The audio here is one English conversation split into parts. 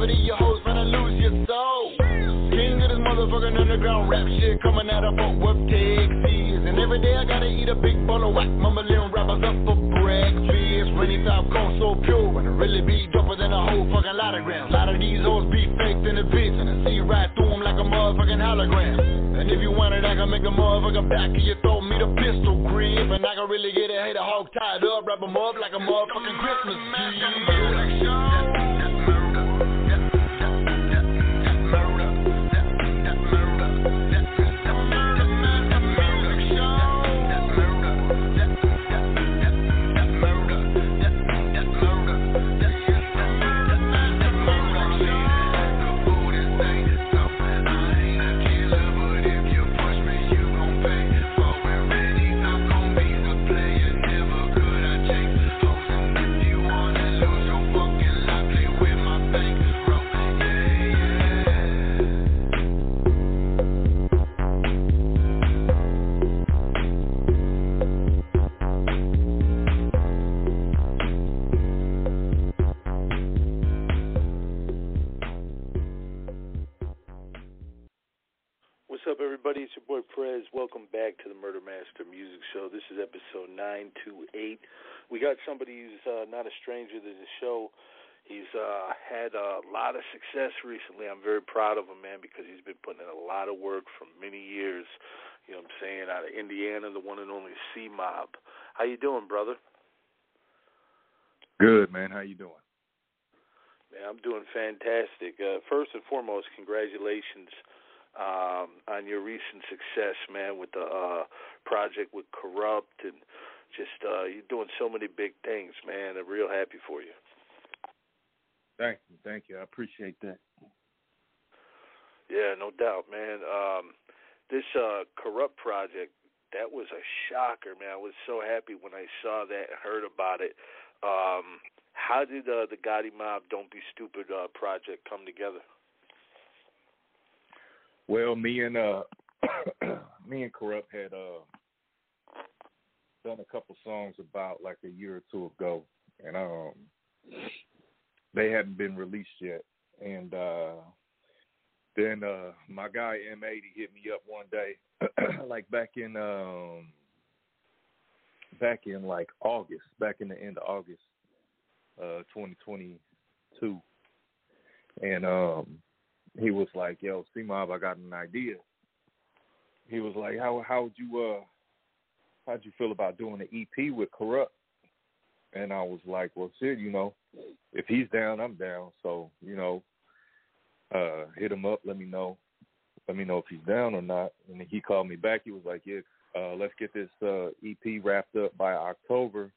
Cavity. Your hoes finna lose your soul. King of this motherfucking underground rap shit coming out of Fort Worth, Texas. And every day I gotta eat a big bowl of whack, mumbling rappers up for breakfast. Rainy top cone so pure, and it really be doper than a whole fucking lot of grams. A lot of these hoes be faked in the bitch, and I see right through them like a motherfucking hologram. And if you want it, I can make a motherfucking back of your throat, meet a pistol grip. And I can really get a hater hog tied up, wrap 'em up like a motherfucking Christmas tree. Success recently. I'm very proud of him, man, because he's been putting in a lot of work for many years. You know what I'm saying? Out of Indiana, the one and only C Mob. How you doing, brother? Good, man. How you doing? Man, I'm doing fantastic. Uh, first and foremost, congratulations um, on your recent success, man, with the uh, project with Corrupt and just uh, you're doing so many big things, man. I'm real happy for you. Thank you, thank you. I appreciate that. Yeah, no doubt, man. Um, this uh, Corrupt project, that was a shocker, man. I was so happy when I saw that and heard about it. Um, how did uh, the Gotti Mob Don't Be Stupid uh, project come together? Well, me and uh, me and Corrupt had uh, done a couple songs about like a year or two ago, and um, they hadn't been released yet. And uh, then uh, my guy M80 hit me up one day, like back in um, back in like August, back in the end of August, uh, 2022, and um, he was like, "Yo, C Mob, I got an idea." He was like, "How how would you uh how'd you feel about doing an EP with Corrupt?" And I was like, "Well, shit, you know, if he's down, I'm down. So you know, uh, hit him up, let me know, let me know if he's down or not." And he called me back. He was like, "Yeah, uh, let's get this uh, EP wrapped up by October,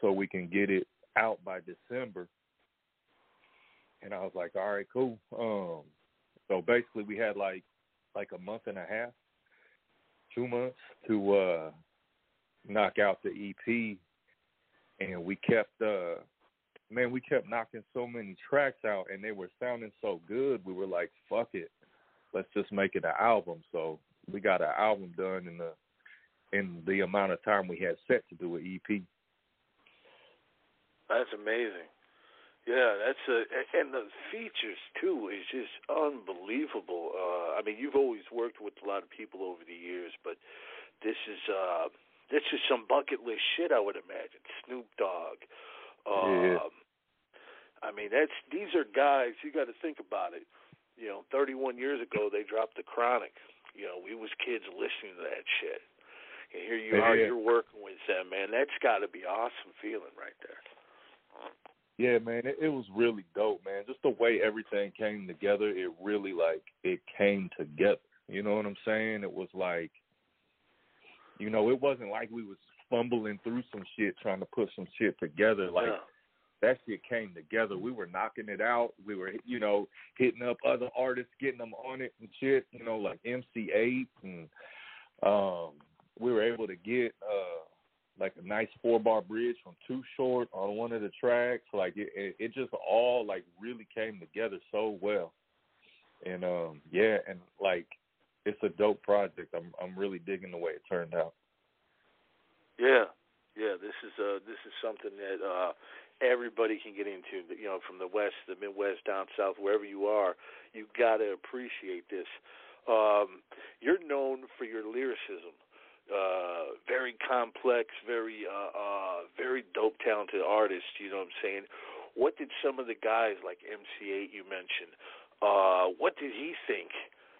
so we can get it out by December." And I was like, "All right, cool." Um, so basically, we had like like a month and a half, two months to uh, knock out the EP, and we kept uh, man, we kept knocking so many tracks out, and they were sounding so good. We were like, "Fuck it, let's just make it an album." So we got an album done in the in the amount of time we had set to do an EP. That's amazing. Yeah, that's a and the features too is just unbelievable. Uh I mean, you've always worked with a lot of people over the years, but this is uh this is some bucket list shit I would imagine. Snoop Dogg. Um Yeah. I mean, that's these are guys, you got to think about it. You know, 31 years ago they dropped the Chronic. You know, we was kids listening to that shit. And here you Yeah. are, you're working with them, man. That's got to be awesome feeling right there. Yeah, man, it, it was really dope, man. Just the way everything came together, it really like it came together. You know what I'm saying? It was like, you know, it wasn't like we was fumbling through some shit trying to put some shit together. Like yeah. that shit came together. We were knocking it out. We were, you know, hitting up other artists, getting them on it and shit. You know, like MC Eiht, and um, we were able to get uh like a nice four bar bridge from Too Short on one of the tracks. Like it, it, it just all like really came together so well. And um, yeah, and like it's a dope project. I'm I'm really digging the way it turned out. Yeah, yeah. This is uh this is something that uh everybody can get into. You know, from the west, the Midwest, down south, wherever you are, you got to appreciate this. Um, you're known for your lyricism. Uh, very complex, very uh, uh, very dope, talented artist. You know what I'm saying? What did some of the guys like MC Eiht you mentioned? Uh, what did he think?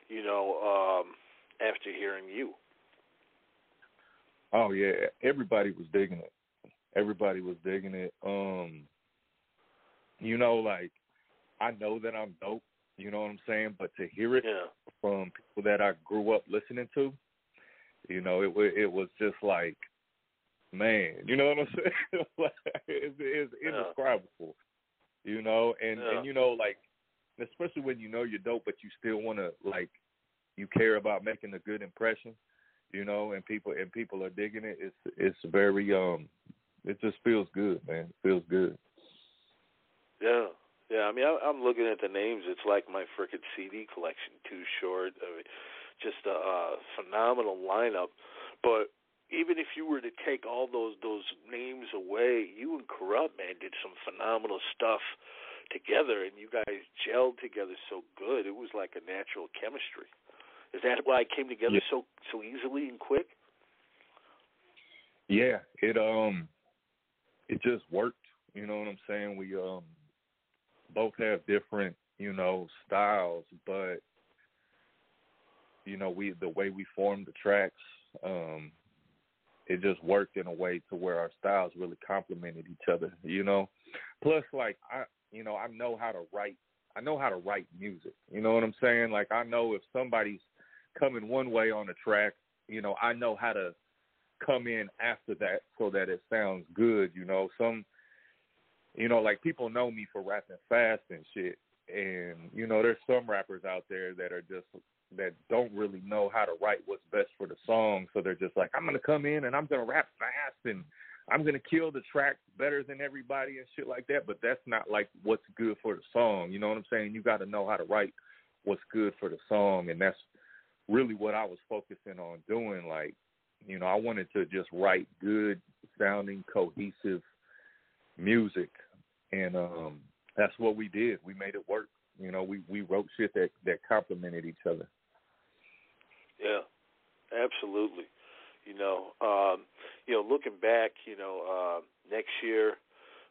You know, um, after hearing you. Oh yeah, everybody was digging it. Everybody was digging it. Um, you know, like I know that I'm dope. You know what I'm saying? But to hear it Yeah. from people that I grew up listening to, you know, it it was just like, man, you know what I'm saying? it's, it's Yeah. indescribable. You know, and Yeah. and you know, like, especially when you know you're dope, but you still want to like, you care about making a good impression. You know, and people and people are digging it. It's it's very um, it just feels good, man. It feels good. Yeah, yeah. I mean, I, I'm looking at the names. It's like my frickin' CD collection. Too short. I mean, just a, a phenomenal lineup. But even if you were to take all those those names away, you and Corrupt man did some phenomenal stuff together, and you guys gelled together so good. It was like a natural chemistry. Is that why it came together Yeah. so so easily and quick? Yeah, it um it just worked. You know what I'm saying? We um both have different, you know, styles, but you know, we the way we formed the tracks, um, it just worked in a way to where our styles really complemented each other, you know. Plus like I you know, I know how to write I know how to write music. You know what I'm saying? Like I know if somebody's coming one way on a track, you know, I know how to come in after that so that it sounds good, you know. Some you know, like people know me for rapping fast and shit. And, you know, there's some rappers out there that are just that don't really know how to write what's best for the song. So they're just like, I'm gonna come in and I'm gonna rap fast and I'm gonna kill the track better than everybody and shit like that. But that's not like what's good for the song. You know what I'm saying? You gotta know how to write what's good for the song and that's really what I was focusing on doing. Like, you know, I wanted to just write good sounding, cohesive music, and um, that's what we did. We made it work. You know, we we wrote shit that that complemented each other. Yeah, absolutely. You know, um, you know, looking back, you know, uh, next year,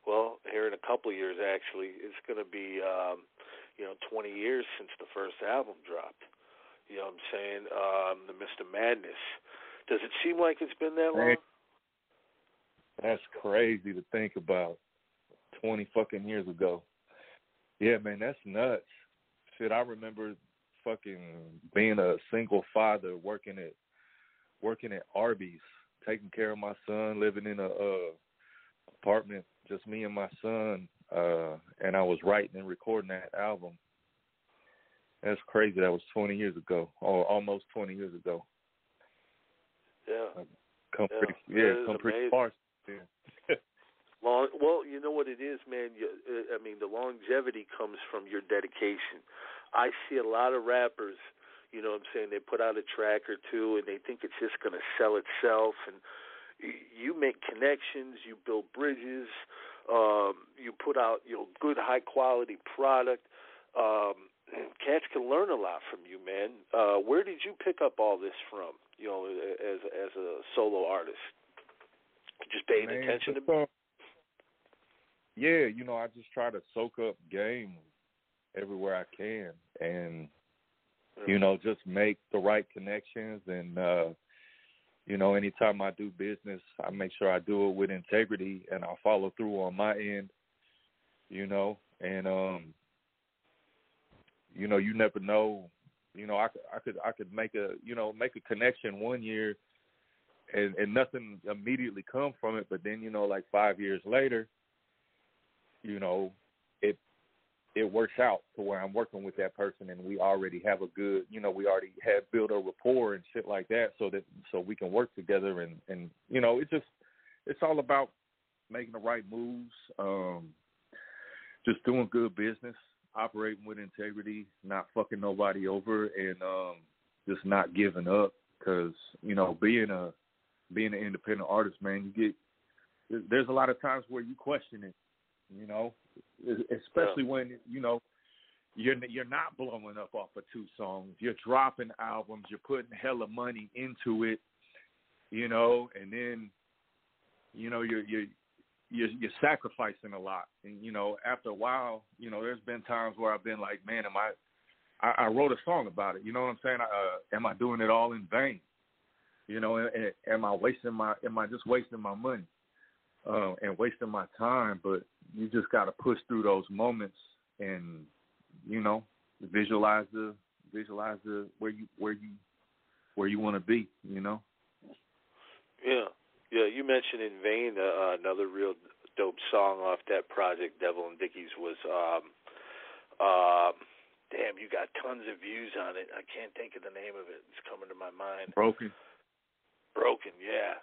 well, here in a couple of years, actually, it's going to be, um, you know, 20 years since the first album dropped. You know what I'm saying? Um, the Mr. Madness. Does it seem like it's been that long? That's crazy to think about. Twenty fucking years ago. Yeah, man, that's nuts. Shit, I remember fucking being a single father, working at working at Arby's, taking care of my son, living in a uh, apartment, just me and my son, uh, and I was writing and recording that album. That's crazy. That was 20 years ago, or almost 20 years ago. Yeah. Come Yeah, pretty, yeah, come pretty far. Yeah. Long, well, you know what it is, man. You, uh, I mean, the longevity comes from your dedication. I see a lot of rappers, you know what I'm saying, they put out a track or two and they think it's just going to sell itself and you make connections, you build bridges, um, you put out, you know, good high quality product. Um, cats can learn a lot from you, man. Uh, where did you pick up all this from, you know, as as a solo artist? Just paying Man, attention to just, uh, yeah, you know, I just try to soak up game everywhere I can, and you know, just make the right connections, and uh, you know, anytime I do business, I make sure I do it with integrity and I follow through on my end, you know, and um you know, you never know, you know, I I could I could make a, you know, make a connection one year and and nothing immediately come from it, but then, you know, like 5 years later, you know, it works out to where I'm working with that person and we already have a good, you know, we already have built a rapport and shit like that so that so we can work together and and you know, it just it's all about making the right moves, um just doing good business, operating with integrity, not fucking nobody over and um just not giving up cuz you know, being a being an independent artist, man, you get there's a lot of times where you question it, you know, especially yeah. when you know you're you're not blowing up off of two songs. You're dropping albums. You're putting hella money into it, you know, and then you know you're you're you're, you're sacrificing a lot. And you know, after a while, you know, there's been times where I've been like, man, am I? I, I wrote a song about it. You know what I'm saying? Uh, am I doing it all in vain? You know, am I wasting my? Am I just wasting my money? Uh, and wasting my time. But you just got to push through those moments and you know visualize the visualize the where you where you where you want to be. You know. Yeah, yeah. You mentioned in vain uh, another real dope song off that project, Devil and Dickies, was. um uh, Damn, you got tons of views on it. I can't think of the name of it. It's coming to my mind. Broken. Broken, yeah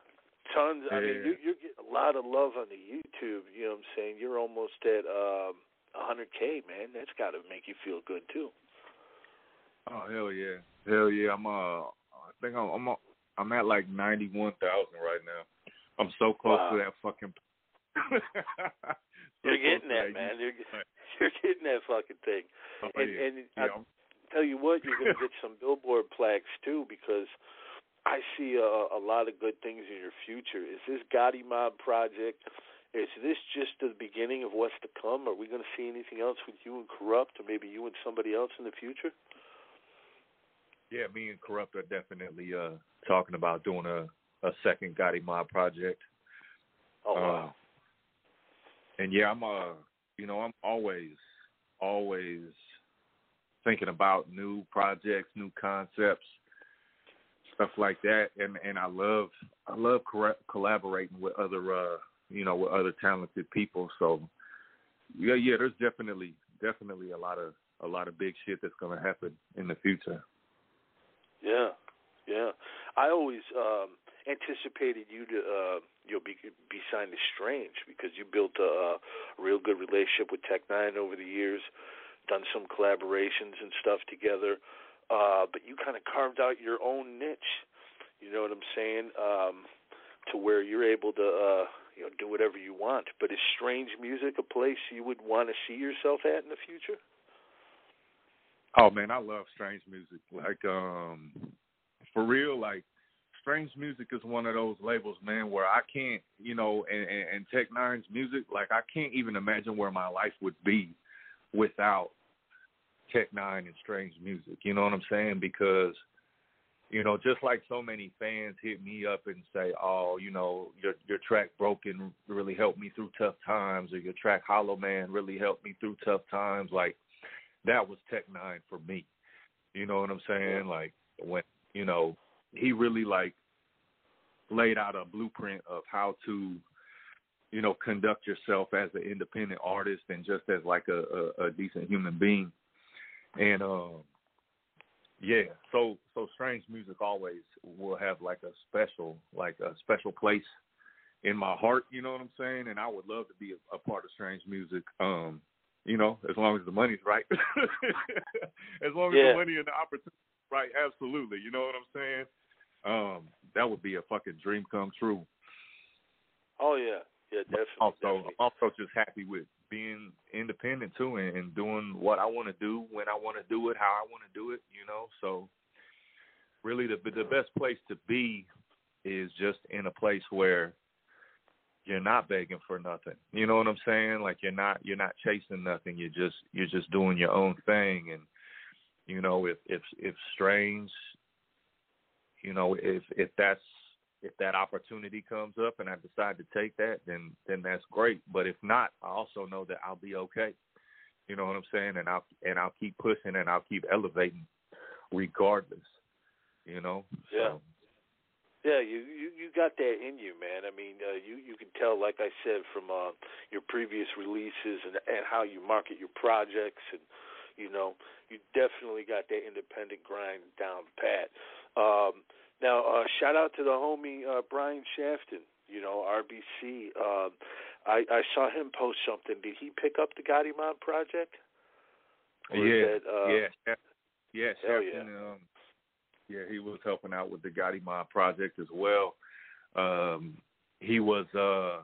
tons. I mean, you you get a lot of love on the YouTube. You know what I'm saying? You're almost at um, 100k, man. That's got to make you feel good too. Oh hell yeah, hell yeah! I'm uh, I think I'm I'm I'm at like 91,000 right now. I'm so close wow. to that fucking. so you're getting that, man. You're you're getting that fucking thing. Oh, and yeah. and yeah, I tell you what, you're gonna get some billboard plaques too because I see a, a lot of good things in your future. Is this Gotti Mob project? Is this just the beginning of what's to come? Are we going to see anything else with you and Corrupt, or maybe you and somebody else in the future? Yeah, me and Corrupt are definitely uh, talking about doing a, a second Gotti Mob project. Oh wow! Uh, and yeah, I'm uh, you know, I'm always, always thinking about new projects, new concepts stuff like that. And and I love I love collaborating with other uh you know with other talented people. So yeah, yeah, there's definitely definitely a lot of a lot of big shit that's going to happen in the future. Yeah, yeah. I always um anticipated you to uh you'll be be signed to Strange because you built a, a real good relationship with Tech N9ne over the years, done some collaborations and stuff together uh, but you kind of carved out your own niche. You know what I'm saying? Um, to where you're able to, uh, you know, do whatever you want. But is strange music a place you would want to see yourself at in the future? Oh man, I love strange music. Like, um, for real, like strange music is one of those labels, man, where I can't, you know, and, and, and Tech N9ne's music, like I can't even imagine where my life would be without Tech N9ne and Strange Music. You know what I'm saying? Because you know, just like so many fans hit me up and say, "Oh, you know, your your track Broken really helped me through tough times," or your track Hollow Man really helped me through tough times. Like that was Tech N9ne for me. You know what I'm saying? Like when you know he really like laid out a blueprint of how to you know conduct yourself as an independent artist and just as like a, a, a decent human being and um yeah, so so strange music always will have like a special like a special place in my heart, you know what I'm saying? And I would love to be a, a part of strange music. Um, you know, as long as the money's right. as long as yeah. the money and the opportunity right, absolutely. You know what I'm saying? Um, that would be a fucking dream come true. Oh yeah. Yeah, definitely. Also, definitely. I'm also just happy with being independent too, and, and doing what I want to do when I want to do it, how I want to do it. You know, so really the the best place to be is just in a place where you're not begging for nothing. You know what I'm saying? Like you're not you're not chasing nothing. You're just you're just doing your own thing. And you know if if if strange, you know if if that's if that opportunity comes up and I decide to take that, then then that's great. But if not, I also know that I'll be okay. You know what I'm saying? And I'll and I'll keep pushing and I'll keep elevating regardless. You know? Yeah. So, Yeah, you, you you got that in you, man. I mean, uh, you you can tell, like I said, from uh, your previous releases and and how you market your projects, and you know, you definitely got that independent grind down pat. Um, now, uh, shout out to the homie uh, Brian Shafton. You know, RBC. Um, I I saw him post something. Did he pick up the Gotti Mob project? Yeah, that, uh, yeah, yeah, Shafton, um, yeah, he was helping out with the Gotti Mob project as well. Um, he was uh,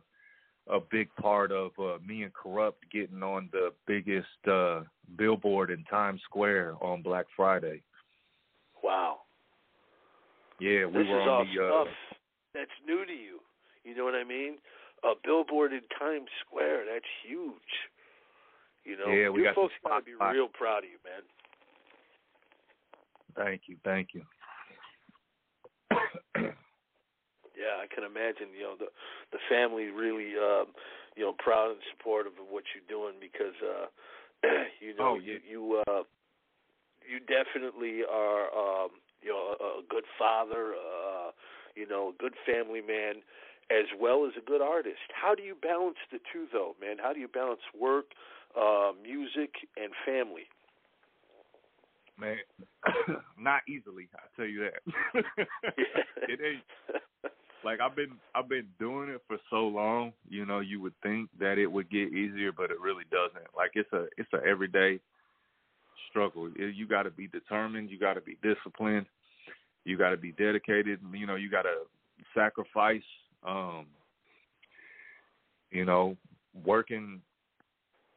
a big part of uh, me and Corrupt getting on the biggest uh, billboard in Times Square on Black Friday. Wow. Yeah, we this were is on all the. Uh, stuff that's new to you. You know what I mean? A billboard in Times Square, that's huge. You know, Yeah, we you got folks gotta be real proud of you, man. thank you, thank you. Yeah, I can imagine. You know, the the family really, um, you know, proud and supportive of what you're doing because, uh, you know, Oh, you you uh, you definitely are, um, you know, a, a good father, uh, you know, a good family man, as well as a good artist. How do you balance the two, though, man? How do you balance work, uh, music, and family? Man, not easily. I tell you that. it ain't like I've been I've been doing it for so long. You know, you would think that it would get easier, but it really doesn't. Like it's a it's a everyday struggle. You got to be determined. You got to be disciplined. You got to be dedicated. You know, you got to sacrifice. Um, you know, working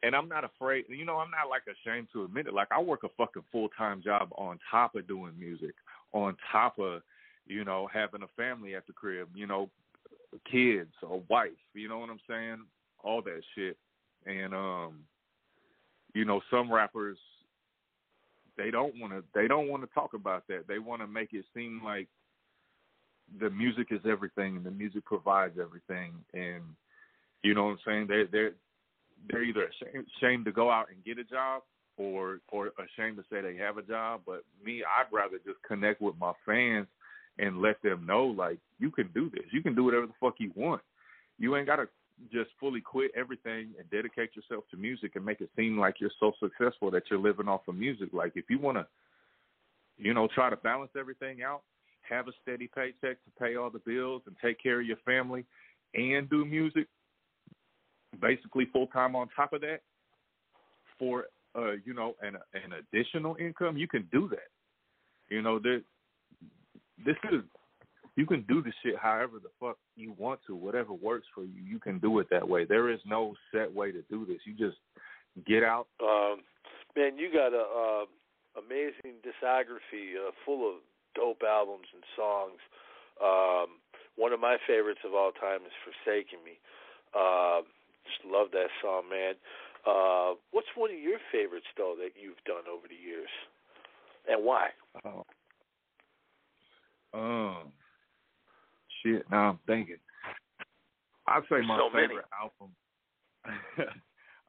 and I'm not afraid. You know, I'm not like ashamed to admit it. Like I work a fucking full time job on top of doing music, on top of you know having a family at the crib. You know, kids, a wife. You know what I'm saying? All that shit. And um, you know, some rappers they don't want to. They don't want to talk about that. They want to make it seem like the music is everything and the music provides everything. And you know what I'm saying? They they're they're either ashamed, ashamed to go out and get a job or or ashamed to say they have a job. But me, I'd rather just connect with my fans and let them know like you can do this. You can do whatever the fuck you want. You ain't gotta just fully quit everything and dedicate yourself to music and make it seem like you're so successful that you're living off of music. Like if you wanna, you know, try to balance everything out, have a steady paycheck to pay all the bills and take care of your family and do music, basically full time on top of that for uh you know an an additional income you can do that you know that this is you can do the shit however the fuck you want to whatever works for you you can do it that way there is no set way to do this you just get out Um, man, you got a uh, amazing discography uh, full of dope albums and songs. Um, one of my favorites of all time is "Forsaking Me." Uh, just love that song, man. Uh, what's one of your favorites though that you've done over the years, and why? oh. um shit now i'm thinking i'd say my So many. favorite album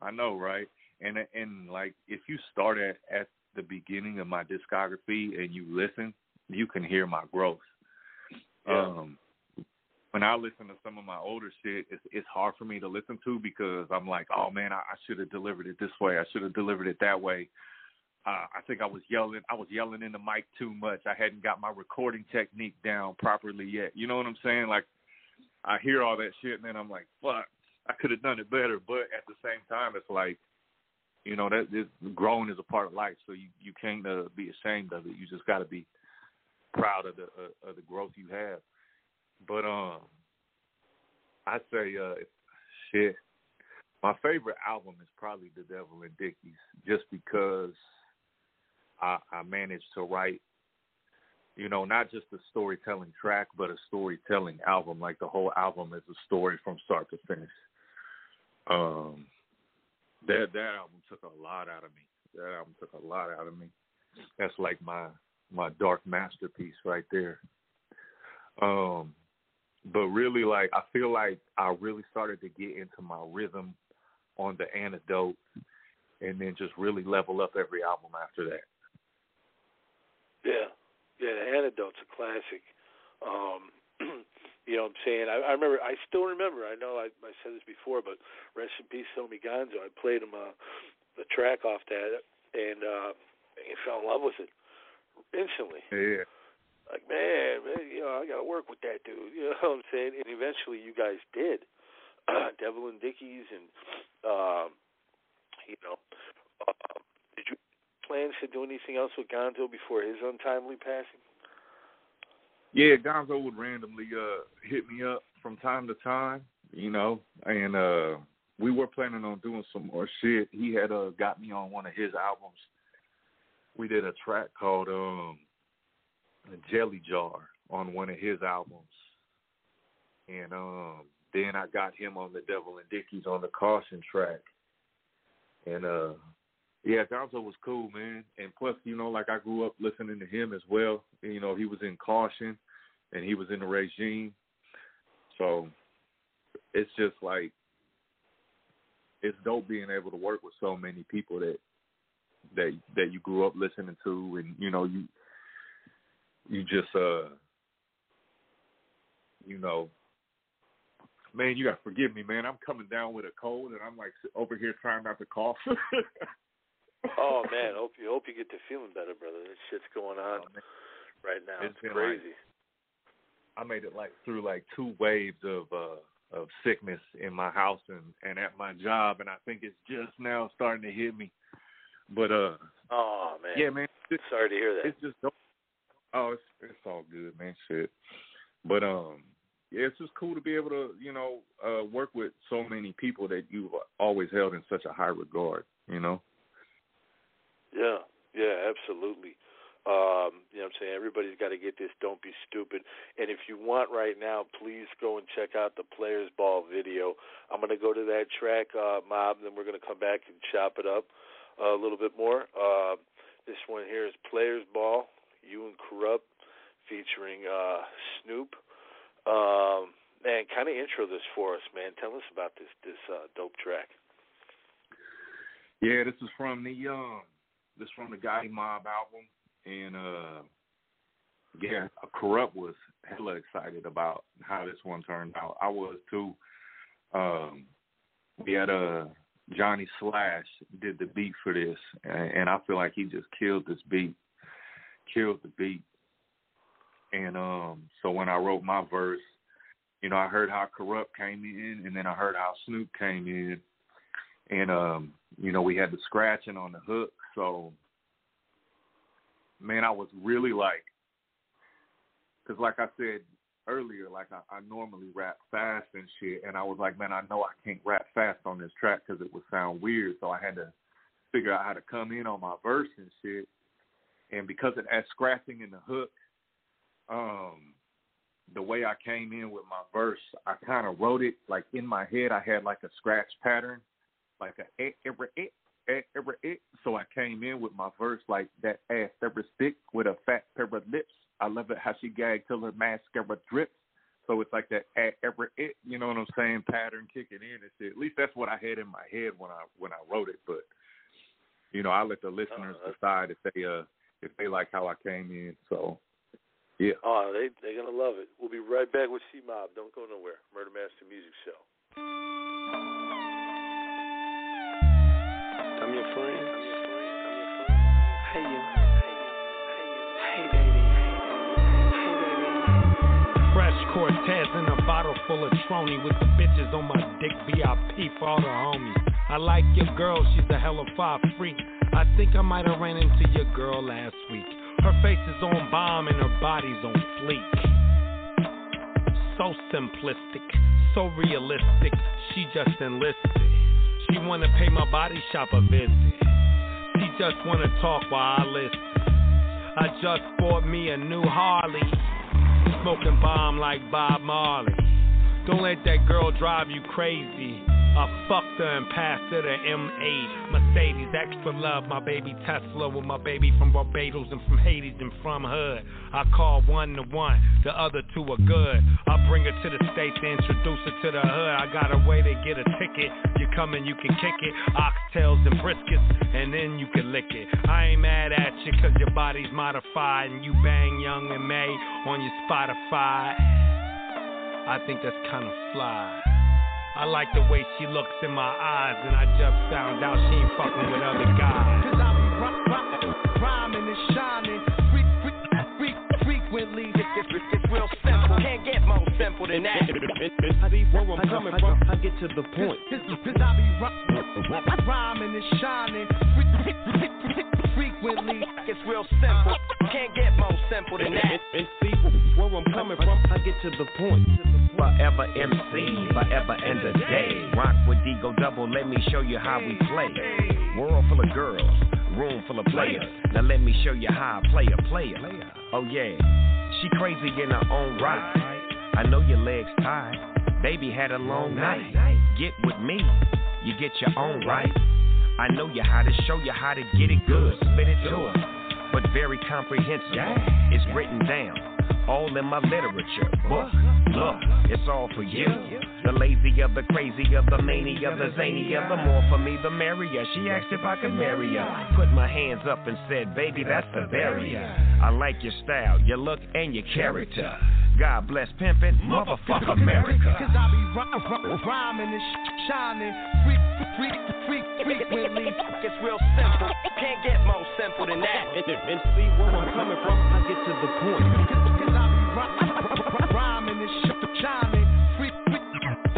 I know, right? And and like if you start at at the beginning of my discography and you listen, you can hear my growth. Yeah. Um when I listen to some of my older shit, it's it's hard for me to listen to because I'm like, oh man, I, I should have delivered it this way. I should have delivered it that way. Uh, I think I was yelling. I was yelling in the mic too much. I hadn't got my recording technique down properly yet. You know what I'm saying? Like I hear all that shit and then I'm like, fuck, I could have done it better. But at the same time, it's like, you know, that this, growing is a part of life. So you you can't uh, be ashamed of it. You just got to be proud of the uh, of the growth you have. But um, I say uh, shit. My favorite album is probably The Devil and Dickies, just because I, I managed to write you know, not just a storytelling track, but a storytelling album. Like the whole album is a story from start to finish. Um, that that album took a lot out of me. That album took a lot out of me. That's like my my dark masterpiece right there. Um, but really, like I feel like I really started to get into my rhythm on the antidote, and then just really level up every album after that. Yeah, yeah. The antidote's a classic. Um, you know what I'm saying? I, I remember. I still remember. I know I, I said this before, but rest in peace, Tommy Gonzoe. I played him uh, the track off that, and uh, he fell in love with it instantly. Yeah. Like man, man, you know, I got to work with that dude. You know what I'm saying? And eventually, you guys did. Devil and Dickies, and um, you know, you plans to do anything else with Gonzoe before his untimely passing? Yeah, Gonzoe would randomly uh hit me up from time to time, you know, and uh we were planning on doing some more shit. He had uh got me on one of his albums. We did a track called um Jelly Jar on one of his albums. And um then I got him on the Devil and Dickies on the Caution track. And uh yeah, Gonzoe was cool, man. And plus, you know, like I grew up listening to him as well. You know, he was in Kausion and he was in the regime. So it's just like it's dope being able to work with so many people that that that you grew up listening to and you know you you just uh you know man you gotta forgive me man i'm coming down with a cold and i'm like over here trying not to cough oh man, hope you hope you get to feeling better, brother. This shit's going on Oh, right now. It's It's, crazy. I made it like through like two waves of uh of sickness in my house and and at my job and I think it's just now starting to hit me. But uh oh man. yeah man, it's, Sorry to hear that. it's just. Oh, it's it's all good, man. Shit. But um yeah, it's just cool to be able to, you know, uh work with so many people that you've always held in such a high regard, you know. Yeah, yeah, absolutely. Um, you know what I'm saying? Everybody's got to get this Don't Be Stupid. And if you want right now, please go and check out the Players Ball video. I'm going to go to that track, uh, Mob, and then we're going to come back and chop it up a little bit more. Uh, this one here is Players Ball, You and Corrupt, featuring uh, Snoop. Um, man, kind of intro this for us, man. Tell us about this this uh, dope track. Yeah, this is from the um this from the Gotti Mob album and uh yeah, Corrupt was hella excited about how this one turned out. I was too. Um we had uh Johnny Slash did the beat for this and, and I feel like he just killed this beat. Killed the beat. And um so when I wrote my verse, you know, I heard how Corrupt came in and then I heard how Snoop came in and um you know we had the scratching on the hook. So man i was really like because like i said earlier like I, I normally rap fast and shit. And i was like man i know i can't rap fast on this track because it would sound weird. So i had to figure out how to come in on my verse and shit. And because of that scratching in the hook um the way i came in with my verse i kind of wrote it like in my head. I had like a scratch pattern like a eh, every it, eh, every it. So I came in with my verse like that ass ever stick with a fat pair of lips. I love it how she gagged till her mascara drips. So it's like that eh, every it, you know what I'm saying? Pattern kicking in and shit. At least that's what I had in my head when I when I wrote it. But you know, I let the listeners that's- decide if they uh if they like how I came in. So yeah. Oh, they they're gonna love it. We'll be right back with C Mob. Don't go nowhere. Murder Master Music Show. Your friend. Hey you. Hey baby. Hey baby. Fresh Cortez in a bottle full of Trony with the bitches on my dick VIP for all the homies. I like your girl, she's a hella five freak. I think I might have ran into your girl last week. Her face is on bomb and her body's on fleek. So simplistic, so realistic, she just enlisted. She wanna pay my body shop a visit. She just wanna talk while I listen. I just bought me a new Harley. Smoking bomb like Bob Marley. Don't let that girl drive you crazy. I fucked her and passed her the M8. Mercedes, extra love, my baby Tesla with my baby from Barbados and from Hades and from Hood. I call one to one, the other two are good. I bring her to the States to introduce her to the hood. I got a way to get a ticket. You come and you can kick it. Oxtails and briskets, and then you can lick it. I ain't mad at you cause your body's modified and you bang Young and May on your Spotify. I think that's kinda fly. I like the way she looks in my eyes, and I just found out she ain't fucking with other guys. Cause I be rhy- rhy- rhyming and shining freak, freak, freak, frequently. It's, real. Can't get more simple than that. I see where I'm coming from. I get to the point. Cause, cause I be rhy- rhyming and shining frequently. It's real simple. Can't get more simple than that. And see where I'm coming from. I get to the point. Forever MC, forever and a day. Rock with Digo Double, let me show you how we play. World full of girls, room full of players. Now let me show you how I play a player. Oh yeah, she crazy in her own right. I know your legs tied. Baby had a long night. Get with me, you get your own right. I know you how to show you how to get it good. Spit it to her, but very comprehensible. It's written down all in my literature book. Look, it's all for you. The lazy of the crazy of the mania, the zany of the more for me, the merrier. She asked if I could marry her. Put my hands up and said, baby, that's the barrier. I like your style, your look, and your character. God bless pimpin', motherfuck America. Cause I be rhy- rhy- rhyming and sh- shining freak, freak, freak, frequently. It's real simple. Can't get more simple than that. And, and see where I'm coming from. I get to the point. Rhyming and sh- shining freak, freak,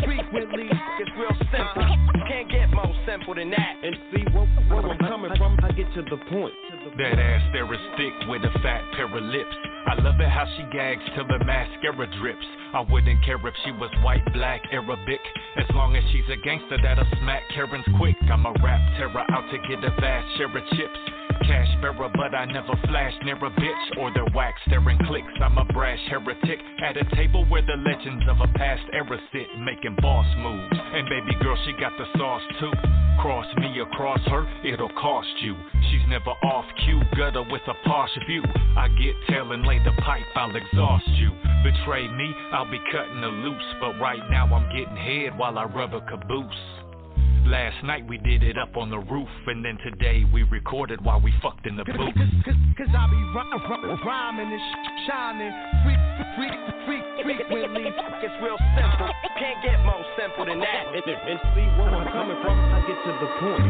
frequently. It's real simple. Can't get more simple than that. And see where, where I'm coming from. I get to the point. That ass there is thick with a fat pair of lips. I love it how she gags till the mascara drips. I wouldn't care if she was white, black, Arabic. As long as she's a gangster that'll smack Karen's quick. I'm a rap terror out to get a vast share of chips. Cash bearer, but I never flash near a bitch or their wax staring clicks. I'm a brash heretic at a table where the legends of a past era sit, making boss moves. And baby girl, she got the sauce too. Cross me across her, it'll cost you. She's never off cue, gutter with a posh view. I get tail and lay the pipe, I'll exhaust you. Betray me, I'll be cutting the loose. But right now I'm getting head while I rub a caboose. Last night we did it up on the roof, and then today we recorded while we fucked in the booth. Cause, cause, cause I be rhy- rhy- rhyming and sh- shining freak, freak, freak, frequently. It's real simple. Can't get more simple than that. And, and see where I'm coming from. I get to the point.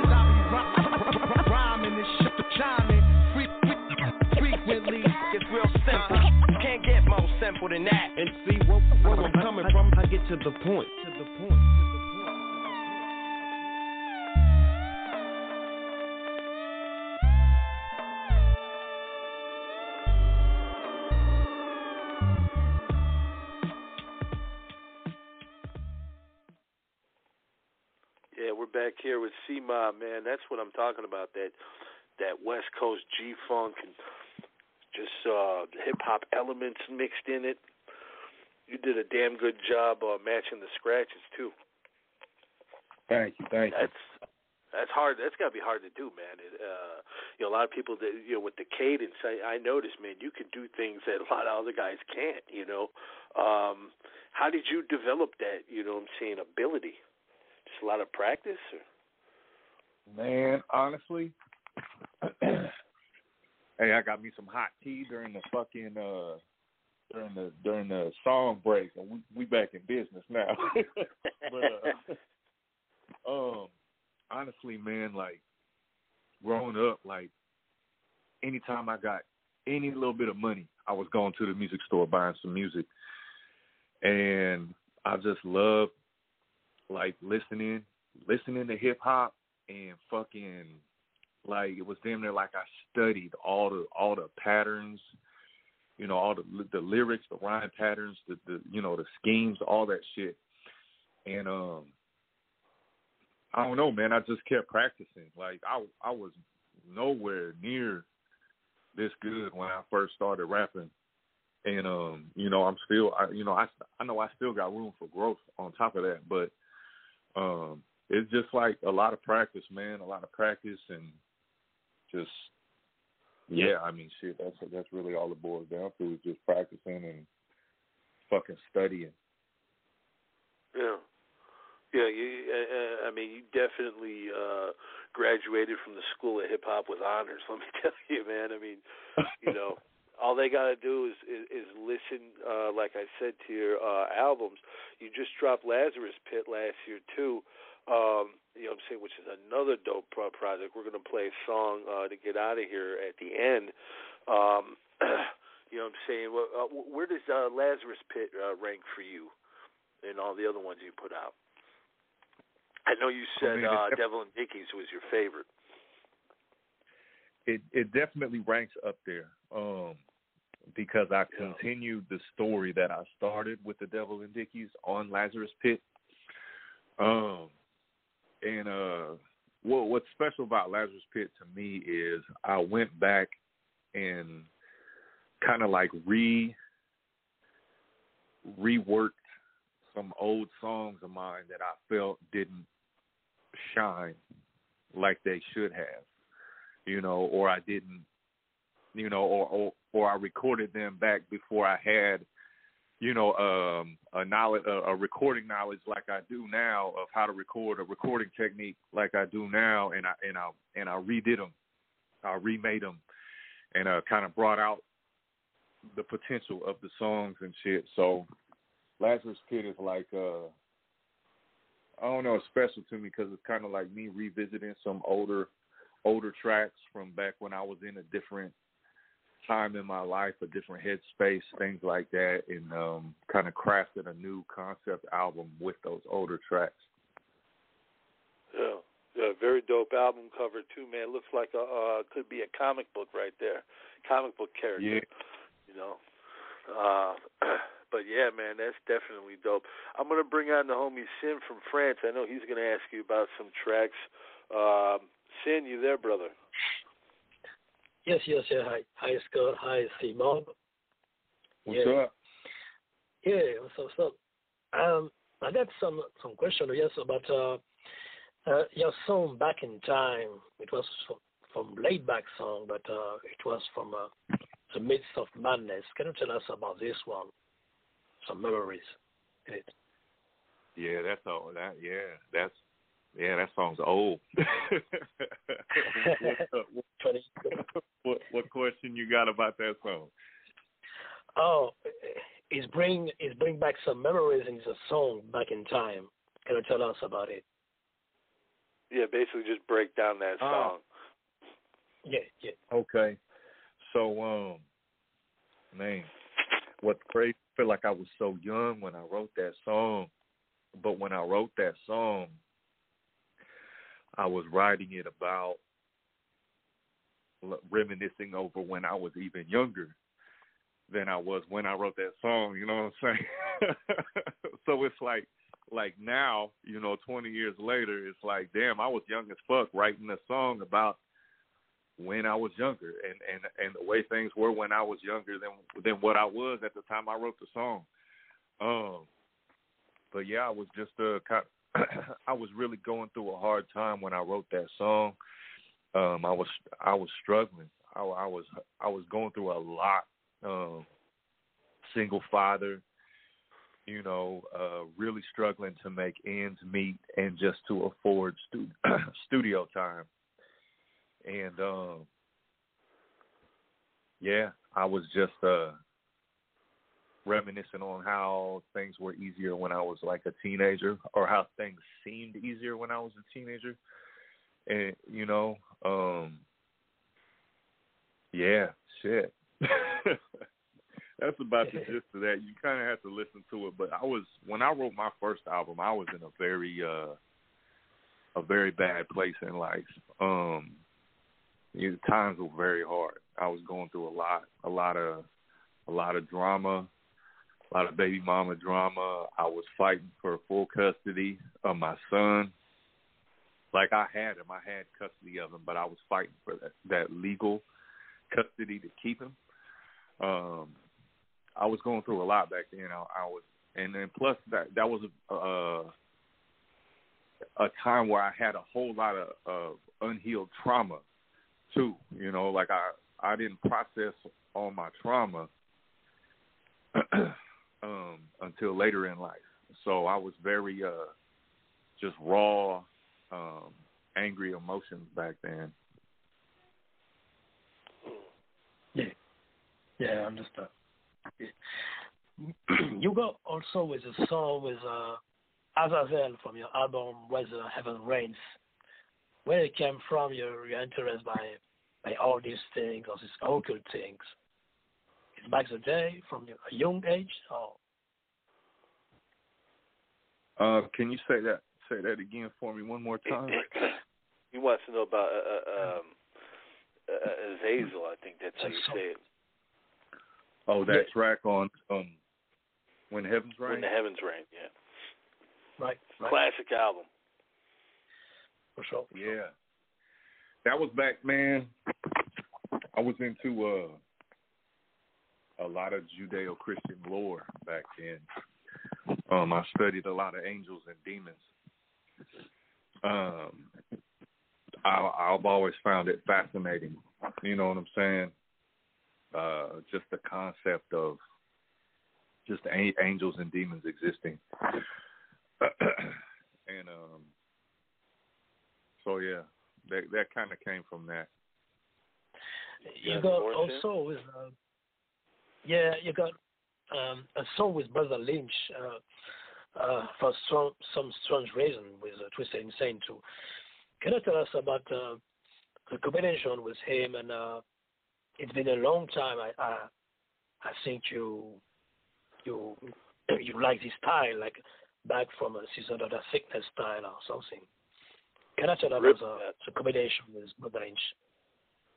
Cause I be rhy- rhyming and sh- shining freak, freak, frequently. It's real simple. Can't get more simple than that. And see where, where I'm coming from. I get to the point. To the point. Here with C Mob, man. That's what I'm talking about. That that West Coast G funk and just uh hip hop elements mixed in it. You did a damn good job uh, matching the scratches too. Thank you, thank you. That's that's hard. That's got to be hard to do, man. It, uh, you know, a lot of people that you know with the cadence. I, I noticed, man, you can do things that a lot of other guys can't. You know, um, how did you develop that? You know, what I'm saying ability. Just a lot of practice. Or? Man, honestly, hey, I got me some hot tea during the fucking uh during the during the song break, and we we back in business now. but uh, um, honestly, man, like growing up, like anytime I got any little bit of money, I was going to the music store buying some music, and I just loved like listening, listening to hip hop and fucking like it was damn near like I studied all the all the patterns, you know, all the the lyrics, the rhyme patterns, the the you know the schemes, all that shit, and um, I don't know, man. I just kept practicing. Like I I was nowhere near this good when I first started rapping, and um, you know, I'm still, I you know, I I know I still got room for growth on top of that, but um was just like a lot of practice, man. A lot of practice and just yeah. I mean, shit. That's that's really all it boils down to is just practicing and fucking studying. Yeah. Yeah, you, uh, I mean, you definitely uh graduated from the school of hip hop with honors. Let me tell you, man. I mean, you know, all they got to do is, is is listen. Uh, like I said to your uh, albums, you just dropped Lazarus Pit last year too. Um, you know what I'm saying, which is another dope pro- project. We're gonna play a song uh, to get out of here at the end. Um, you know what I'm saying? Well, uh, where does uh, Lazarus Pit uh, rank for you, and all the other ones you put out? I know you said I mean, uh, def- Devil and Dickies was your favorite. It it definitely ranks up there. Um because I continued the story that I started with the Devil and Dickies on Lazarus Pit. Um and uh what what's special about Lazarus Pit to me is I went back and kind of like re reworked some old songs of mine that I felt didn't shine like they should have, you know, or I didn't, you know, or or, or I recorded them back before I had, you know, um, a knowledge, a, a recording knowledge like I do now of how to record a recording technique like I do now, and I and I and I redid them, I remade them, and uh, kind of brought out the potential of the songs and shit. So Lazarus Pit is like uh I don't know, special to me because it's kind of like me revisiting some older older tracks from back when I was in a different time in my life, a different headspace, things like that, and um kind of crafted a new concept album with those older tracks. Yeah, yeah, very dope album cover too, man. Looks like a uh, could be a comic book right there, comic book character. Yeah. You know, uh, but yeah, man, that's definitely dope. I'm gonna bring on the homie Sin from France. I know he's gonna ask you about some tracks. Um, Sin, you there, brother? Yes, yes, yeah. Hi, hi, Scott. Hi, Simon. What's yeah. up? Yeah, what's up, what's up? Um, I got some some question, yes, about uh, uh, your song "Back in Time." It was from, from laid back song, but uh, it was from uh, the midst of madness. Can you tell us about this one? Some memories in it. Yeah, that's all that yeah, that's yeah, that song's old. what, what, what, what question you got about that song? Oh, it's bring it's bring back some memories in the song "Back in Time." Can you tell us about it? Yeah, basically just break down that Oh. song. Yeah, yeah. Okay. So um man, what's crazy I feel like I was so young when I wrote that song. But when I wrote that song, I was writing it about reminiscing over when I was even younger than I was when I wrote that song, you know what I'm saying? so it's like like now, you know, 20 years later, it's like, damn, I was young as fuck writing a song about when I was younger and and and the way things were when I was younger than than what I was at the time I wrote the song. Um but yeah, I was just uh I was really going through a hard time when I wrote that song. Um I was I was struggling. I, I was I was going through a lot. Um single father, you know, uh really struggling to make ends meet and just to afford stu- studio time and um yeah i was just uh reminiscing on how things were easier when i was like a teenager or how things seemed easier when i was a teenager. And you know um yeah shit. That's about the gist of that. You kind of have to listen to it but i was when i wrote my first album i was in a very uh a very bad place in life. Um you know, times were very hard. I was going through a lot, a lot of, a lot of drama, a lot of baby mama drama. I was fighting for full custody of my son. Like I had him, I had custody of him, but I was fighting for that that legal custody to keep him. Um, I was going through a lot back then. I, I was, and then plus that that was a, a a time where I had a whole lot of, of unhealed trauma too. You know, like I I didn't process all my trauma um, until later in life. So I was very uh, just raw, um, angry emotions back then. Yeah, yeah, I understand. you go also with a song with uh, Azazel from your album Whether Heaven Rains. Where it came from, your, your interest by by all these things, all these occult things. It's back the day from your young age, or uh, can you say that? Say that again for me one more time. he wants to know about uh, uh, um, uh, Azazel. I think that's how you say it. Oh, that yeah. track on um, When Heavens Rain. When the Heavens Rain, yeah. Right. right. Classic album. For sure. For yeah. Sure. That was back, man. I was into uh, a lot of Judeo-Christian lore back then. Um, I studied a lot of angels and demons. Um, I, I've always found it fascinating. You know what I'm saying? Uh, just the concept of just angels and demons existing. and um, so yeah, that that kind of came from that. You got also with uh, yeah, you got um, a song with Brother Lynch uh, uh, for some some strange reason with uh, Twisted Insane too. Can you tell us about uh, the combination with him? And uh, it's been a long time. I I, I think you you you like this style, like back from a season of the sickness style or something. Can I tell us about the, the combination with Brother Lynch?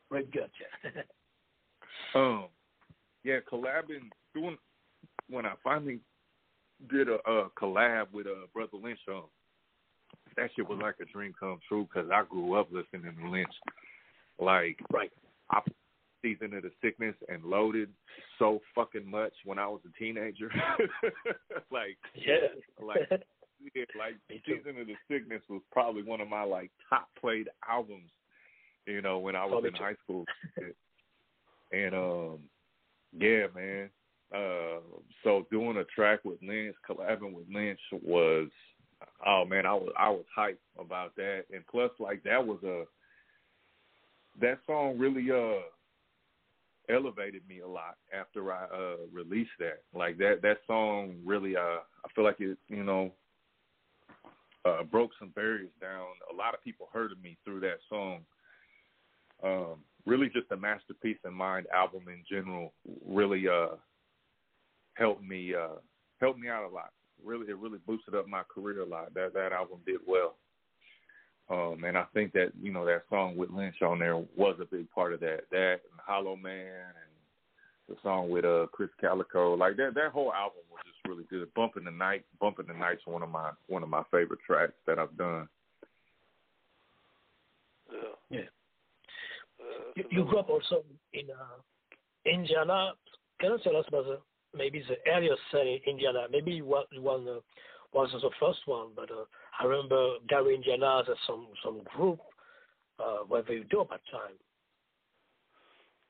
Very good, yeah. um, yeah, collabing doing when I finally did a, a collab with uh, Brother Lynch, um, that shit was like a dream come true because I grew up listening to Lynch. Like, right. I season of the sickness and loaded so fucking much when I was a teenager. like, yeah, like, yeah, like season of the sickness was probably one of my like top played albums. You know, when I was in high school. and um, yeah, man. Uh, so doing a track with Lynch, collabing with Lynch was, oh man, I was I was hyped about that, and plus like that was a that song really uh elevated me a lot after I uh released that. Like that that song really uh I feel like it you know uh broke some barriers down. A lot of people heard of me through that song. Um really just a masterpiece in mind album in general really uh helped me uh helped me out a lot. Really it really boosted up my career a lot. That that album did well. Um and I think that, you know, that song with Lynch on there was a big part of that. That and Hollow Man and the song with uh Chris Calico. Like that that whole album was just really good. Bumping the Night Bumping the Night's one of my one of my favorite tracks that I've done. Yeah. You, you grew up also in uh, Indiana. Can you tell us about the maybe the earliest set in Indiana? Maybe one one uh, was the first one, but uh, I remember Gary Indiana as some some group uh, where they do at that time.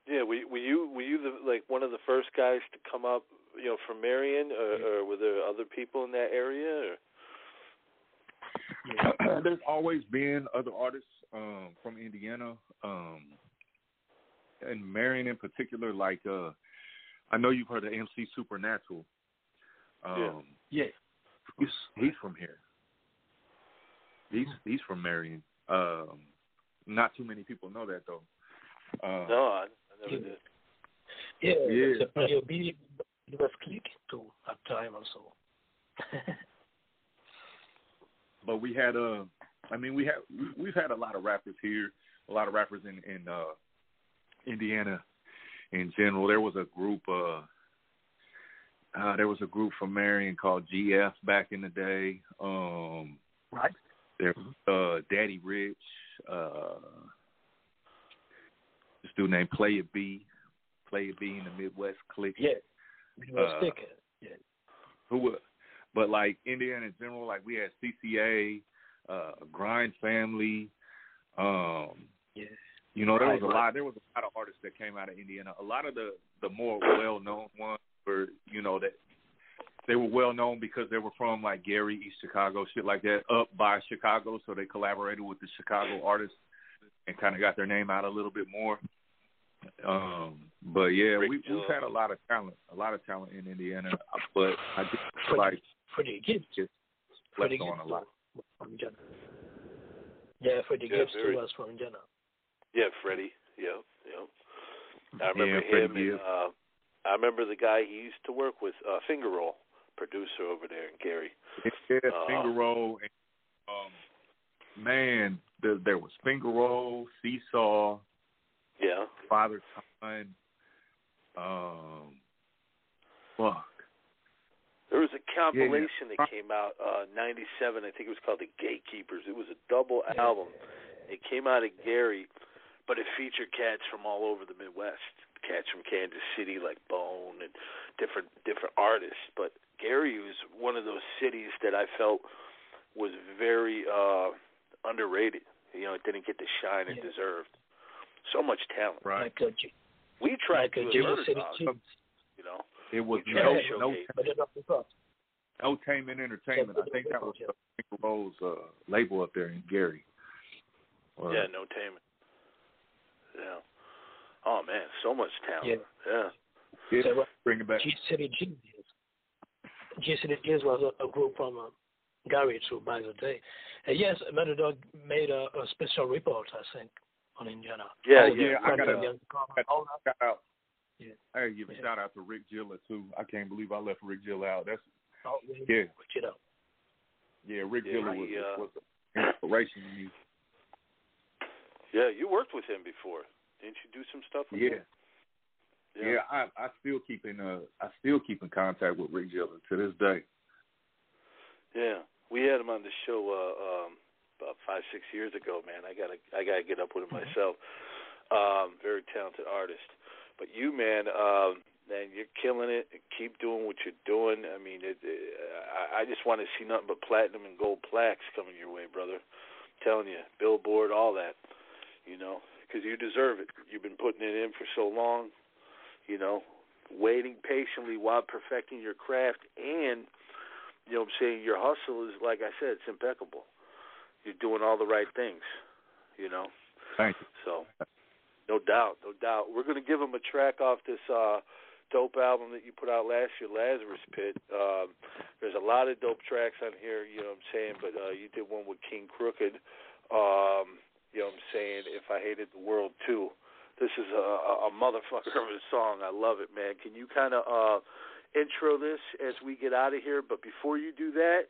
Yeah, were, were you were you the like one of the first guys to come up, you know, from Marion, or, yeah. or were there other people in that area? Or? Yeah. There's always been other artists um, from Indiana, um, and Marion in particular. Like, uh, I know you've heard of MC Supernatural. Um, yeah. He's he's from here. He's he's from Marion. Um, not too many people know that though. Uh, no, I, I never did. Yeah, yeah. It's a, it was click too at time also. but we had uh I mean we had we've had a lot of rappers here, a lot of rappers in in uh Indiana in general. There was a group uh uh there was a group from Marion called GF back in the day. Um right. There uh Daddy Rich, uh this dude named Player B, Player B in the Midwest Click. Yeah. Midwest Uh. Yeah. who was but like Indiana in general, like we had CCA, uh, uh, Grind Family. Um, yeah. You know, there was a lot. There was a lot of artists that came out of Indiana. A lot of the the more well known ones were, you know, that they were well known because they were from like Gary, East Chicago, shit like that, up by Chicago. So they collaborated with the Chicago artists and kind of got their name out a little bit more. Um, but yeah, we we've had a lot of talent, a lot of talent in Indiana. But I just feel like Freddie Gibbs. just Freddie slept on a lot. from Indiana. Yeah, Freddie Yeah, Gibbs very- too was from Indiana. Yeah, Freddie. Yeah, yeah. I remember Yeah, him. And, uh, I remember the guy he used to work with, uh, Finger Roll, producer over there in Gary. Yeah, Uh, finger roll. And, um, man, there, there was finger roll, seesaw, Yeah. father time. Um, fuck. There was a compilation that came out uh '97. I think it was called The Gatekeepers. It was a double album. It came out of Gary, but it featured cats from all over the Midwest. Cats from Kansas City, like Bone, and different different artists. But Gary was one of those cities that I felt was very uh underrated. You know, it didn't get the shine it deserved. So much talent. Right. Like uh, G- We tried like to uh, do City Dogs, Jeans. you know. It was We no no showcase. But they're not the top. no Tainment Entertainment. I think that was the Finger uh, label up there in Gary. Or- Yeah, no taming. Yeah. Oh man, so much talent. Yeah. Yeah, So bring it back. G City Jeans. G City Jeans was a, a group from uh, Gary too by the day. And yes, Murder Dog made a, a special report, I think, on Indiana. Yeah, oh, yeah. I got the a shout out. Yeah. I gotta give a shout out to Rick Gilla too. I can't believe I left Rick Gilla out. That's Oh, yeah. yeah, You know. yeah. Rick Yeah, Gilla was, uh, was an inspiration to me. Yeah, you worked with him before. Didn't you do some stuff with Yeah. him? Yeah, yeah. I I still keep in uh I still keep in contact with Rick Gilla to this day. Yeah. We had him on the show uh um about five, six years ago, man. I gotta I gotta get up with him myself. Um, very talented artist. But you man, um man, you're killing it. Keep doing what you're doing. I mean, it, it, I, I just want to see nothing but platinum and gold plaques coming your way, brother. I'm telling you, Billboard, all that. You know, because you deserve it. You've been putting it in for so long. You know, waiting patiently while perfecting your craft, and you know, what I'm saying your hustle is like I said, it's impeccable. You're doing all the right things. You know. Thank you. So, no doubt, no doubt. We're going to give them a track off this uh, dope album that you put out last year, Lazarus Pit. Um, there's a lot of dope tracks on here, you know what I'm saying, but uh, you did one with King Crooked. Um, you know what I'm saying, If I Hated the World Too. This is a, a, motherfucker of a song. I love it, man. Can you kind of uh, intro this as we get out of here? But before you do that,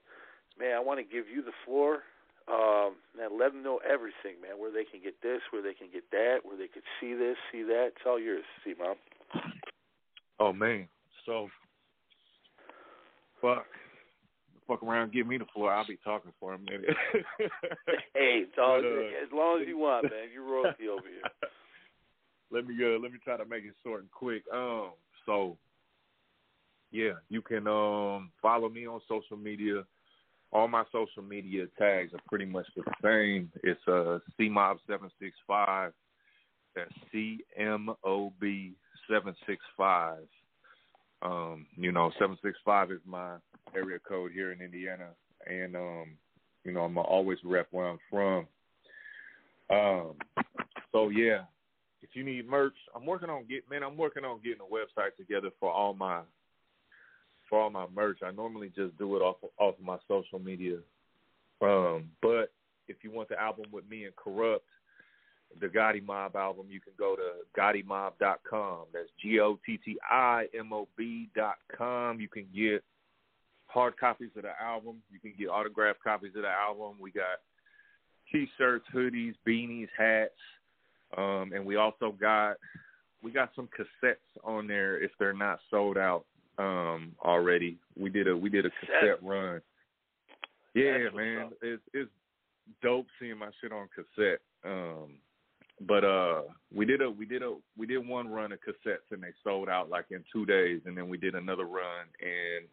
man, I want to give you the floor um, man, let them know everything, man. Where they can get this, where they can get that, where they could see this, see that. It's all yours, C-Mob. Oh man. So fuck fuck around, give me the floor. I'll be talking for a minute. hey, it's all But, uh, as long as you want, man. You're royalty over here. let me uh let me try to make it short and quick. Um so yeah, you can um follow me on social media. All my social media tags are pretty much the same. It's uh CMob seven six five. That's C M O B seven six five. Um, you know, seven six five is my area code here in Indiana and um, you know, I'm always rep where I'm from. Um so yeah, if you need merch, I'm working on get man, I'm working on getting a website together for all my for all my merch. I normally just do it off off of my social media. Um, but if you want the album with me and Kurupt, the Gotti Mob album, you can go to GottiMob.com. That's G O T T I M O B dot com. You can get hard copies of the album. You can get autographed copies of the album. We got t-shirts, hoodies, beanies, hats, um, and we also got we got some cassettes on there if they're not sold out um, already. We did a we did a cassette run. Yeah, man, it's it's dope seeing my shit on cassette. Um, but uh, we did a we did a we did one run of cassettes and they sold out like in two days, and then we did another run and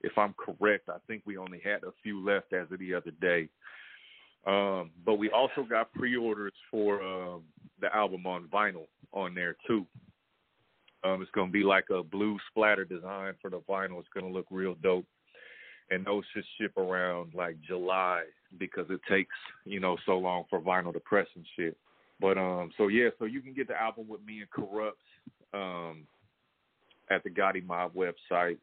if I'm correct, I think we only had a few left as of the other day. Um, but we also got pre-orders for um, the album on vinyl on there too. Um, it's gonna be like a blue splatter design for the vinyl. It's gonna look real dope, and those should ship around like July because it takes you know so long for vinyl to press and shit. But um, so yeah, so you can get the album with me and Kurupt um at the Gotti Mob website.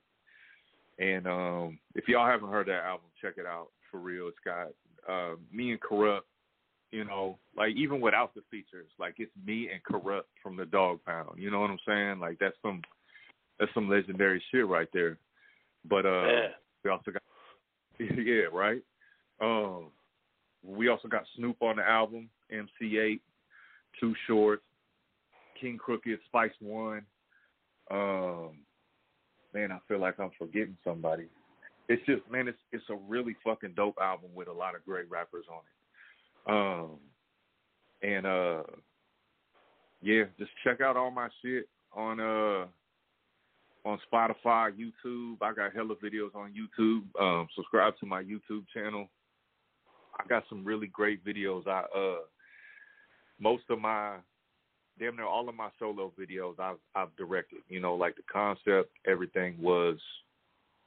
And um, if y'all haven't heard that album, check it out for real. It's got uh, me and Kurupt, you know, like even without the features, like it's me and Kurupt from the Dog Pound. You know what I'm saying? Like that's some that's some legendary shit right there. But uh, yeah. we also got yeah, right. Um, we also got Snoop on the album, MC Eiht, Too Short, King Crooked, Spice One. Um, man, I feel like I'm forgetting somebody. It's just, man, it's it's a really fucking dope album with a lot of great rappers on it. Um, and uh, yeah, just check out all my shit on uh on Spotify, YouTube. I got hella videos on YouTube. Um, subscribe to my YouTube channel. I got some really great videos. I uh most of my damn near all of my solo videos I've I've directed. You know, like the concept, everything was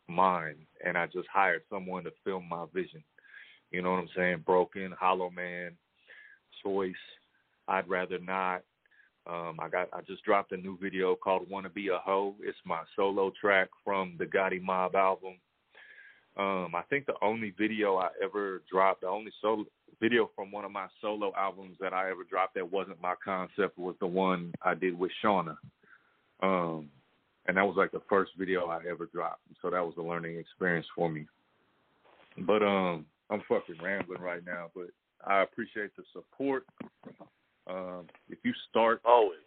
mine, and I just hired someone to film my vision. You know what I'm saying? Broken, Hollow Man, Choice. I'd rather not. Um, I got I just dropped a new video called "Wanna Be a Hoe." It's my solo track from the Gotti Mob album. Um, I think the only video I ever dropped, the only solo video from one of my solo albums that I ever dropped that wasn't my concept was the one I did with Shauna. Um, and that was like the first video I ever dropped. So that was a learning experience for me. But um, I'm fucking rambling right now, but I appreciate the support. Um, if you start always,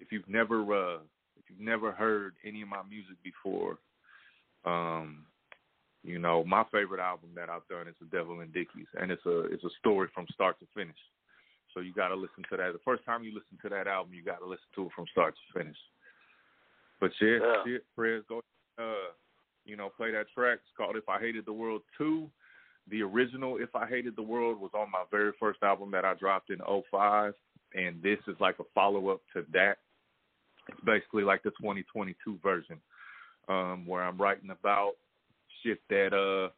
if you've never uh, if you've never heard any of my music before, um, you know, my favorite album that I've done is The Devil and Dickies, and it's a it's a story from start to finish. So you got to listen to that. The first time you listen to that album, you got to listen to it from start to finish. But yeah, Yeah. shit, Prez, go, uh, you know, play that track. It's called "If I Hated the World 2. The original "If I Hated the World" was on my very first album that I dropped in '05, and this is like a follow up to that. It's basically like the 2022 version, um, where I'm writing about shit that uh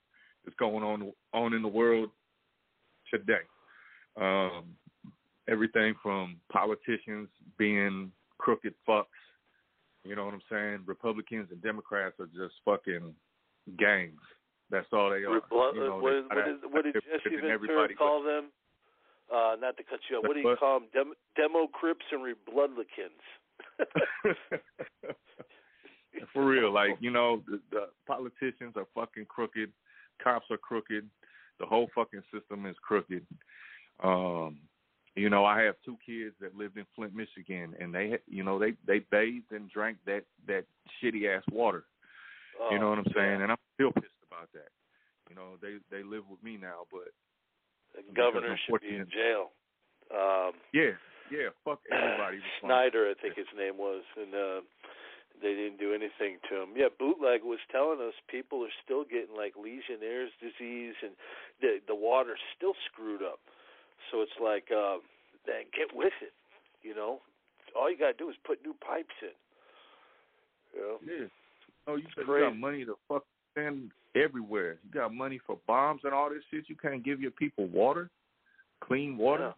is going on on in the world today. Um, everything from politicians being crooked fucks, you know what I'm saying? Republicans and Democrats are just fucking gangs. That's all they are. Reblo- you know, what, is, what, is, what did Jesse Ventura but- call them? Uh, not to cut you off. What do you call them? Dem- Demo Crips and Rebloodlikins. For real, like you know, the, the politicians are fucking crooked, cops are crooked, the whole fucking system is crooked. Um, you know, I have two kids that lived in Flint, Michigan, and they, you know, they they bathed and drank that that shitty ass water. you know what I'm saying? And I'm still pissed about that. You know, they they live with me now, but The governor should be in jail. Um, yeah, yeah, fuck everybody. Snyder, I think his name was, and uh, they didn't do anything to him. Yeah, bootleg was telling us people are still getting like Legionnaire's disease, and the the water's still screwed up. So it's like, uh, man, get with it. You know, all you gotta do is put new pipes in. You know? Yeah. Oh, you you got money to fuck spend everywhere. You got money for bombs and all this shit. You can't give your people water, clean water.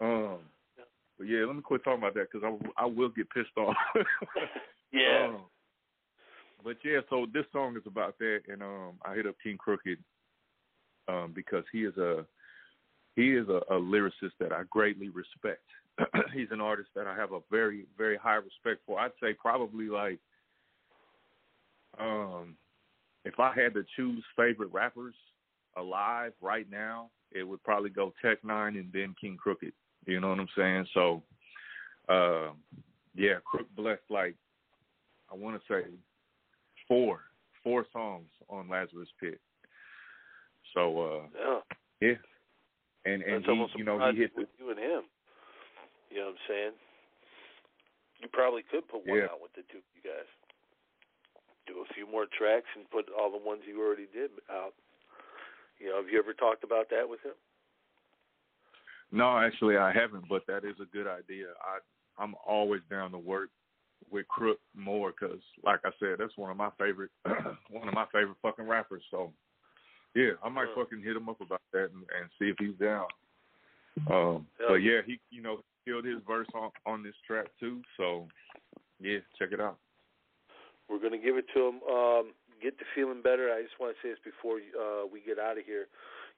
Um, but yeah, let me quit talking about that because I I will get pissed off. Yeah. Um, but yeah, so this song is about that, and um, I hit up King Crooked um, because he is a he is a, a lyricist that I greatly respect. He's an artist that I have a very very high respect for. I'd say probably like um, if I had to choose favorite rappers alive right now, it would probably go Tech N9ne and then King Crooked. You know what I'm saying? So, uh, yeah, Crook blessed like I want to say four four songs on Lazarus Pit. So uh, Yeah. yeah, and and That's he, you know, he hit the you and him. You know what I'm saying? You probably could put one Yeah. out with the two of you guys. Do a few more tracks and put all the ones you already did out. You know, have you ever talked about that with him? No, actually, I haven't, but that is a good idea. I I'm always down to work with Crook more because, like I said, that's one of my favorite one of my favorite fucking rappers. So, yeah, I might fucking hit him up about that and, and see if he's down. Um, but yeah, he you know killed his verse on on this track too. So, yeah, check it out. We're gonna give it to him. Um, get to feeling better. I just want to say this before uh, we get out of here.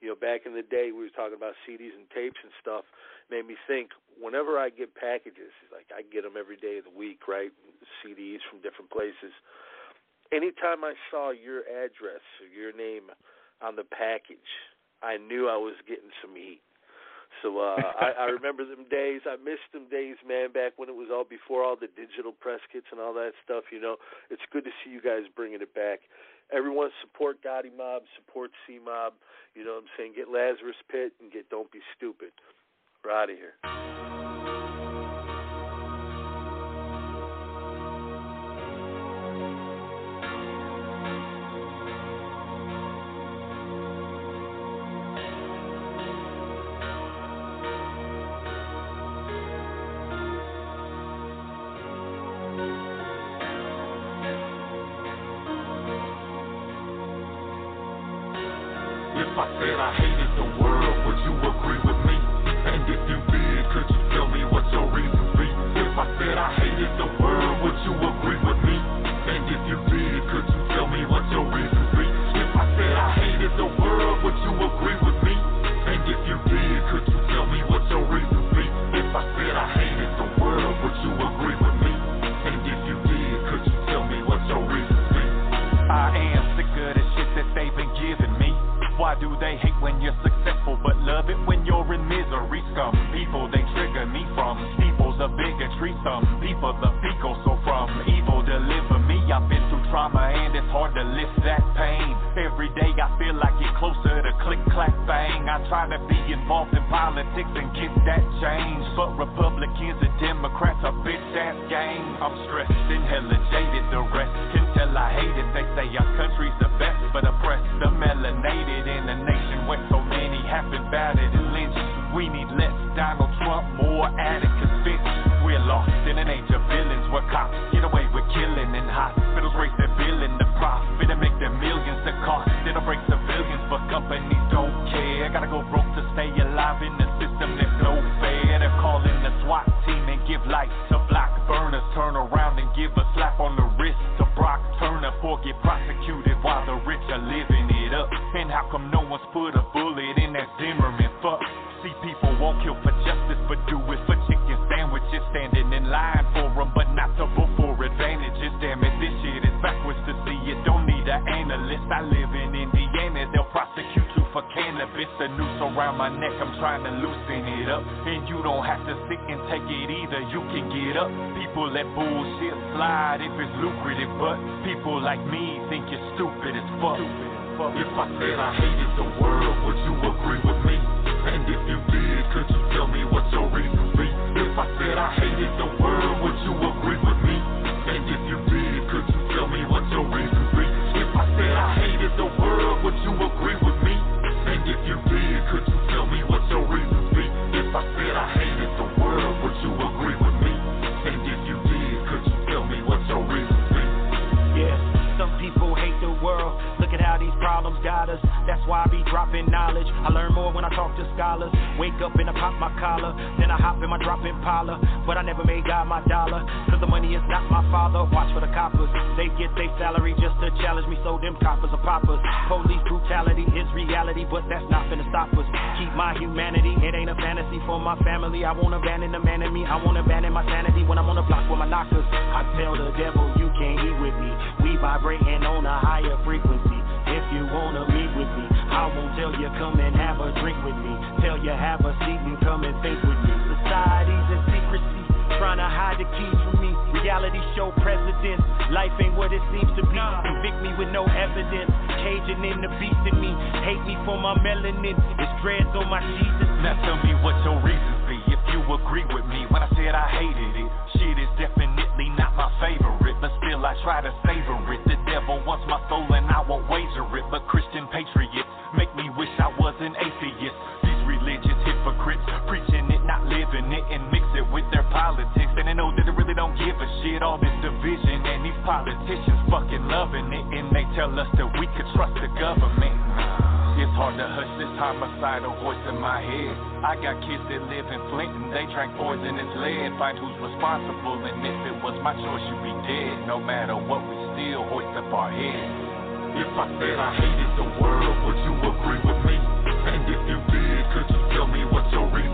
You know, back in the day, we were talking about CDs and tapes and stuff. Made me think. Whenever I get packages, like I get them every day of the week, right? CDs from different places. Anytime I saw your address or your name on the package, I knew I was getting some heat. So uh I, I remember them days. I miss them days, man, back when it was all before all the digital press kits and all that stuff, you know. It's good to see you guys bringing it back. Everyone support Gotti Mob, support C Mob, you know what I'm saying? Get Lazarus Pit and get Don't Be Stupid. We're out of here. Break civilians, but companies either. You can get up. People let bullshit slide if it's lucrative, but people like me think you're stupid as fuck. If I said I hated the world, would you agree with me? And if you did, could just me. So them coppers are poppers. Police brutality is reality. But that's not finna stop us. Keep my humanity. It ain't a fantasy for my family. I won't abandon the man in me. I won't abandon my sanity when I'm on the block with my knockers. I tell the devil you can't eat with me. We vibrating on a higher frequency. If you wanna meet with me, I won't tell you come and have a drink with me. Tell you have a seat and come and think with me. Society's in secrecy, trying to hide the keys from reality show presidents. Life ain't what it seems to be. Convict me with no evidence. Caging in the beast in me. Hate me for my melanin. It's dreads on my Jesus. Now tell me what your reasons be if you agree with me when I said I hated it. Shit is definitely not my favorite, but still I try to savor it. The devil wants my soul and I won't wager it. But Christian patriots make me wish I was an atheist. These religious hypocrites preaching it, not living it, and mix it with their politics. And they know don't give a shit all this division and these politicians fucking loving it and they tell us that we could trust the government. It's hard to hush this homicidal voice in my head. I got kids that live in and they drank poisonous lead. Find who's responsible, and if it was my choice, you'd be dead. No matter what, we still hoist up our heads. If I said I hated the world, would you agree with me? And if you did, could you tell me what your reason?